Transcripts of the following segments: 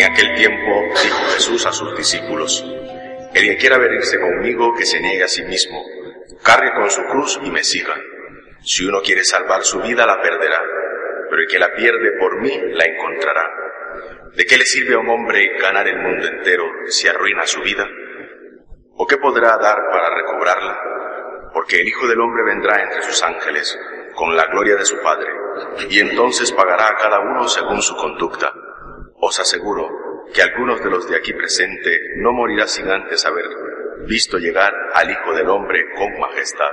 En aquel tiempo dijo Jesús a sus discípulos, El que quiera venirse conmigo, que se niegue a sí mismo, cargue con su cruz y me siga. Si uno quiere salvar su vida, la perderá, pero el que la pierde por mí, la encontrará. ¿De qué le sirve a un hombre ganar el mundo entero si arruina su vida? ¿O qué podrá dar para recobrarla? Porque el Hijo del Hombre vendrá entre sus ángeles, con la gloria de su Padre, y entonces pagará a cada uno según su conducta. Os aseguro que algunos de los de aquí presente no morirá sin antes haber visto llegar al Hijo del Hombre con majestad.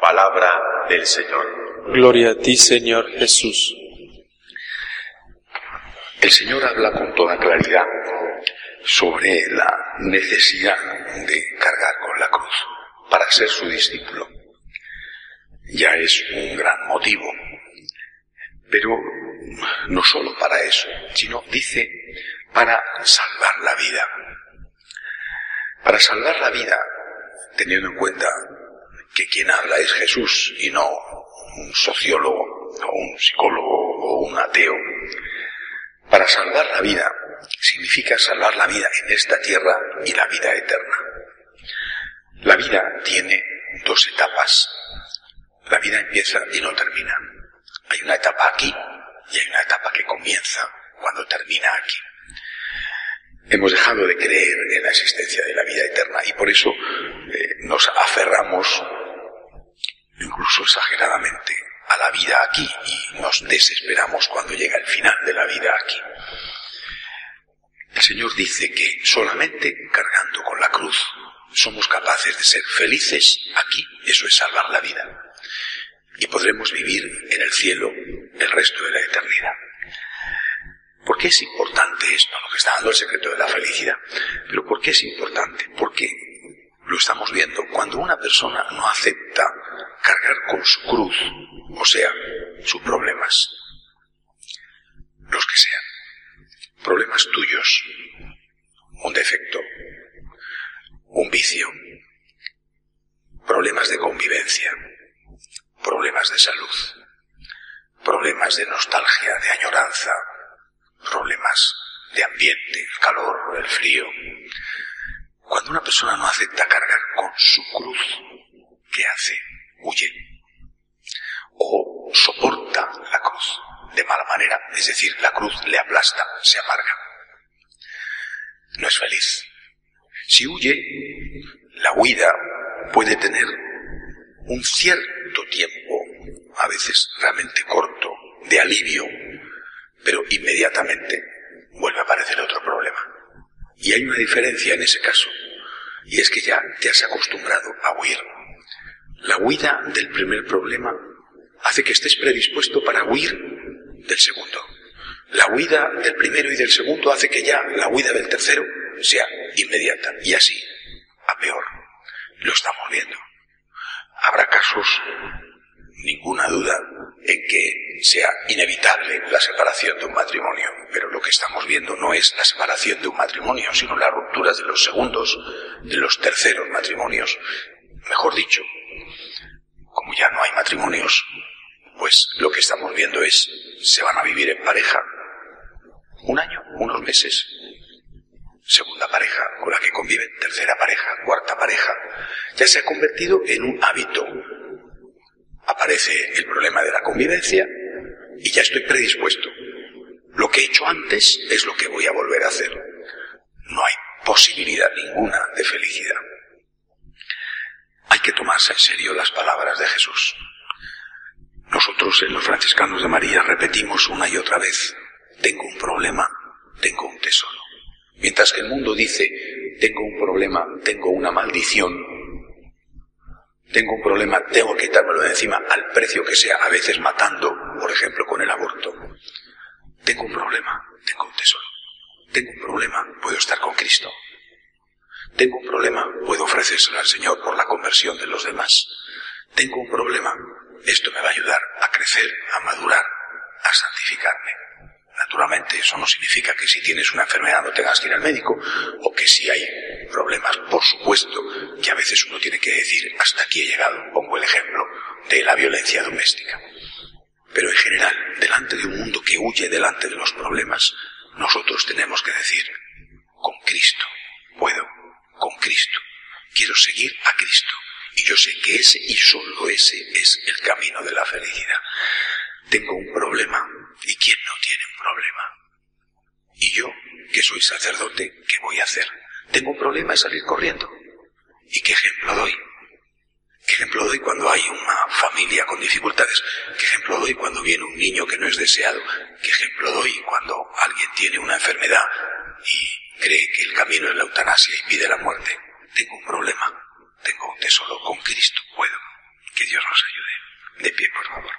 Palabra del Señor. Gloria a ti, Señor Jesús. El Señor habla con toda claridad sobre la necesidad de cargar con la cruz para ser su discípulo. Ya es un gran motivo. Pero no solo para eso, sino dice para salvar la vida. Para salvar la vida, teniendo en cuenta que quien habla es Jesús y no un sociólogo o un psicólogo o un ateo. Para salvar la vida significa salvar la vida en esta tierra y la vida eterna. La vida tiene dos etapas. La vida empieza y no termina. Hay una etapa aquí y hay una etapa que comienza cuando termina aquí. Hemos dejado de creer en la existencia de la vida eterna y por eso eh, nos aferramos, incluso exageradamente, a la vida aquí y nos desesperamos cuando llega el final de la vida aquí. El Señor dice que solamente cargando con la cruz somos capaces de ser felices aquí, eso es salvar la vida. Y podremos vivir en el cielo el resto de la eternidad. ¿Por qué es importante esto? Lo que está dando el secreto de la felicidad. Pero ¿por qué es importante? Porque lo estamos viendo. Cuando una persona no acepta cargar con su cruz, o sea, sus problemas, los que sean, problemas tuyos, un defecto, un vicio, problemas de convivencia, problemas de salud, problemas de nostalgia, de añoranza, de ambiente, el calor, el frío. Cuando una persona no acepta cargar con su cruz, ¿qué hace? Huye. O soporta la cruz de mala manera, es decir, la cruz le aplasta, se amarga. No es feliz. Si huye, la huida puede tener un cierto tiempo, a veces realmente corto, de alivio, pero inmediatamente vuelve a aparecer otro problema. Y hay una diferencia en ese caso, y es que ya te has acostumbrado a huir. La huida del primer problema hace que estés predispuesto para huir del segundo. La huida del primero y del segundo hace que ya la huida del tercero sea inmediata, y así, a peor. Lo estamos viendo. Habrá casos, ninguna duda, en que sea inevitable la separación de un matrimonio, estamos viendo no es la separación de un matrimonio, sino las rupturas de los segundos, de los terceros matrimonios. Mejor dicho, como ya no hay matrimonios, pues lo que estamos viendo es, se van a vivir en pareja un año, unos meses, segunda pareja con la que conviven, tercera pareja, cuarta pareja, ya se ha convertido en un hábito. Aparece el problema de la convivencia y ya estoy predispuesto. Lo que he hecho antes es lo que voy a volver a hacer. No hay posibilidad ninguna de felicidad. Hay que tomarse en serio las palabras de Jesús. Nosotros en los franciscanos de María repetimos una y otra vez, tengo un problema, tengo un tesoro. Mientras que el mundo dice, tengo un problema, tengo una maldición, tengo un problema, tengo que quitármelo de encima al precio que sea, a veces matando, por ejemplo, con el aborto. Tengo un problema, tengo un tesoro. Tengo un problema, puedo estar con Cristo. Tengo un problema, puedo ofrecérselo al Señor por la conversión de los demás. Tengo un problema, esto me va a ayudar a crecer, a madurar, a santificarme. Naturalmente, eso no significa que si tienes una enfermedad no tengas que ir al médico, o que si hay problemas, por supuesto, que a veces uno tiene que decir, hasta aquí he llegado. Pongo el ejemplo de la violencia doméstica. Pero en general, delante de un mundo que huye delante de los problemas, nosotros tenemos que decir, con Cristo puedo, con Cristo. Quiero seguir a Cristo. Y yo sé que ese y solo ese es el camino de la felicidad. Tengo un problema. ¿Y quién no tiene un problema? Y yo, que soy sacerdote, ¿qué voy a hacer? Tengo un problema y salir corriendo. ¿Y qué ejemplo doy? ¿Qué ejemplo doy cuando hay una familia con dificultades? ¿Qué ejemplo doy cuando viene un niño que no es deseado? ¿Qué ejemplo doy cuando alguien tiene una enfermedad y cree que el camino es la eutanasia y pide la muerte? Tengo un problema, tengo un tesoro, con Cristo puedo. Que Dios nos ayude. De pie, por favor.